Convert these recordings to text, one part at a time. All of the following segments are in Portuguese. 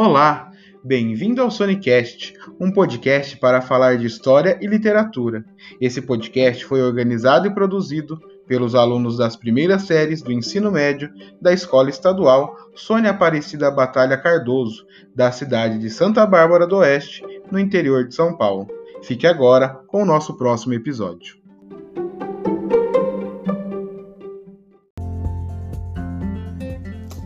Olá, bem-vindo ao Sonicast, um podcast para falar de história e literatura. Esse podcast foi organizado e produzido pelos alunos das primeiras séries do ensino médio da Escola Estadual Sônia Aparecida Batalha Cardoso, da cidade de Santa Bárbara do Oeste, no interior de São Paulo. Fique agora com o nosso próximo episódio.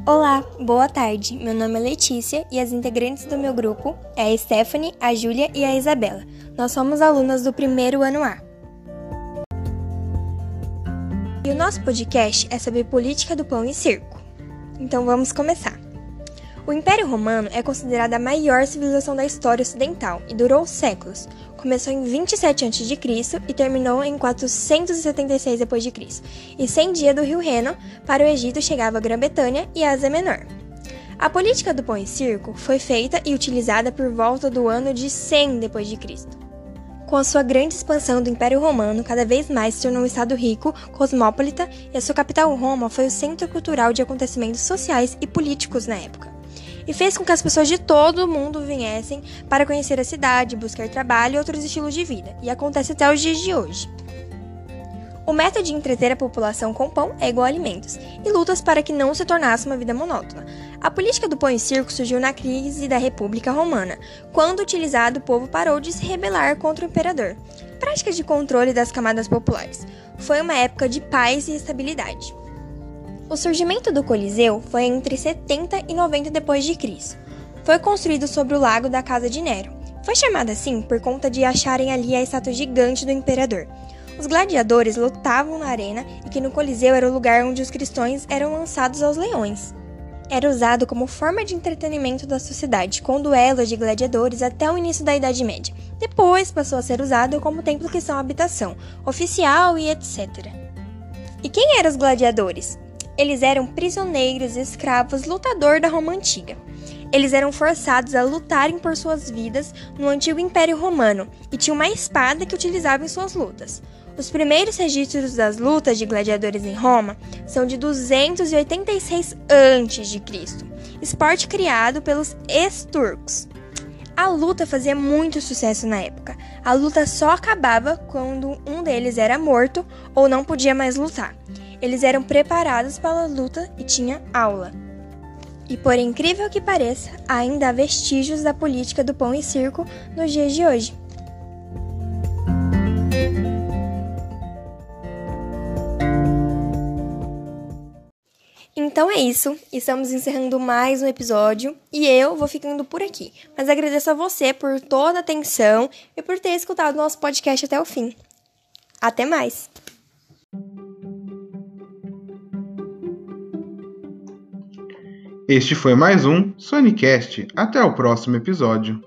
Olá, boa tarde. Meu nome é Letícia e as integrantes do meu grupo é a Stephanie, a Júlia e a Isabela. Nós somos alunas do primeiro ano A. E o nosso podcast é sobre política do pão e circo. Então vamos começar. O Império Romano é considerado a maior civilização da história ocidental e durou séculos. Começou em 27 a.C. e terminou em 476 d.C. E 100 dias do rio Reno, para o Egito chegava a Grã-Bretanha e a Ásia Menor. A política do pão e circo foi feita e utilizada por volta do ano de 100 d.C. Com a sua grande expansão do Império Romano, cada vez mais se tornou um estado rico, cosmopolita, e a sua capital Roma foi o centro cultural de acontecimentos sociais e políticos na época e fez com que as pessoas de todo o mundo viessem para conhecer a cidade, buscar trabalho e outros estilos de vida, e acontece até os dias de hoje. O método de entreter a população com pão é igual a alimentos, e lutas para que não se tornasse uma vida monótona. A política do pão e circo surgiu na crise da República Romana, quando utilizado o povo parou de se rebelar contra o imperador. Práticas de controle das camadas populares. Foi uma época de paz e estabilidade. O surgimento do Coliseu foi entre 70 e 90 d.C. Foi construído sobre o lago da casa de Nero. Foi chamado assim por conta de acharem ali a estátua gigante do imperador. Os gladiadores lutavam na arena e que no Coliseu era o lugar onde os cristãos eram lançados aos leões. Era usado como forma de entretenimento da sociedade, com duelos de gladiadores até o início da Idade Média. Depois passou a ser usado como templo que são habitação, oficial e etc. E quem eram os gladiadores? Eles eram prisioneiros, escravos, lutador da Roma antiga. Eles eram forçados a lutarem por suas vidas no antigo Império Romano e tinham uma espada que utilizavam em suas lutas. Os primeiros registros das lutas de gladiadores em Roma são de 286 a.C., esporte criado pelos ex-turcos. A luta fazia muito sucesso na época. A luta só acabava quando um deles era morto ou não podia mais lutar. Eles eram preparados para a luta e tinha aula. E por incrível que pareça, ainda há vestígios da política do pão e circo nos dias de hoje. Então é isso, estamos encerrando mais um episódio e eu vou ficando por aqui. Mas agradeço a você por toda a atenção e por ter escutado nosso podcast até o fim. Até mais! Este foi mais um Sonicast. Até o próximo episódio.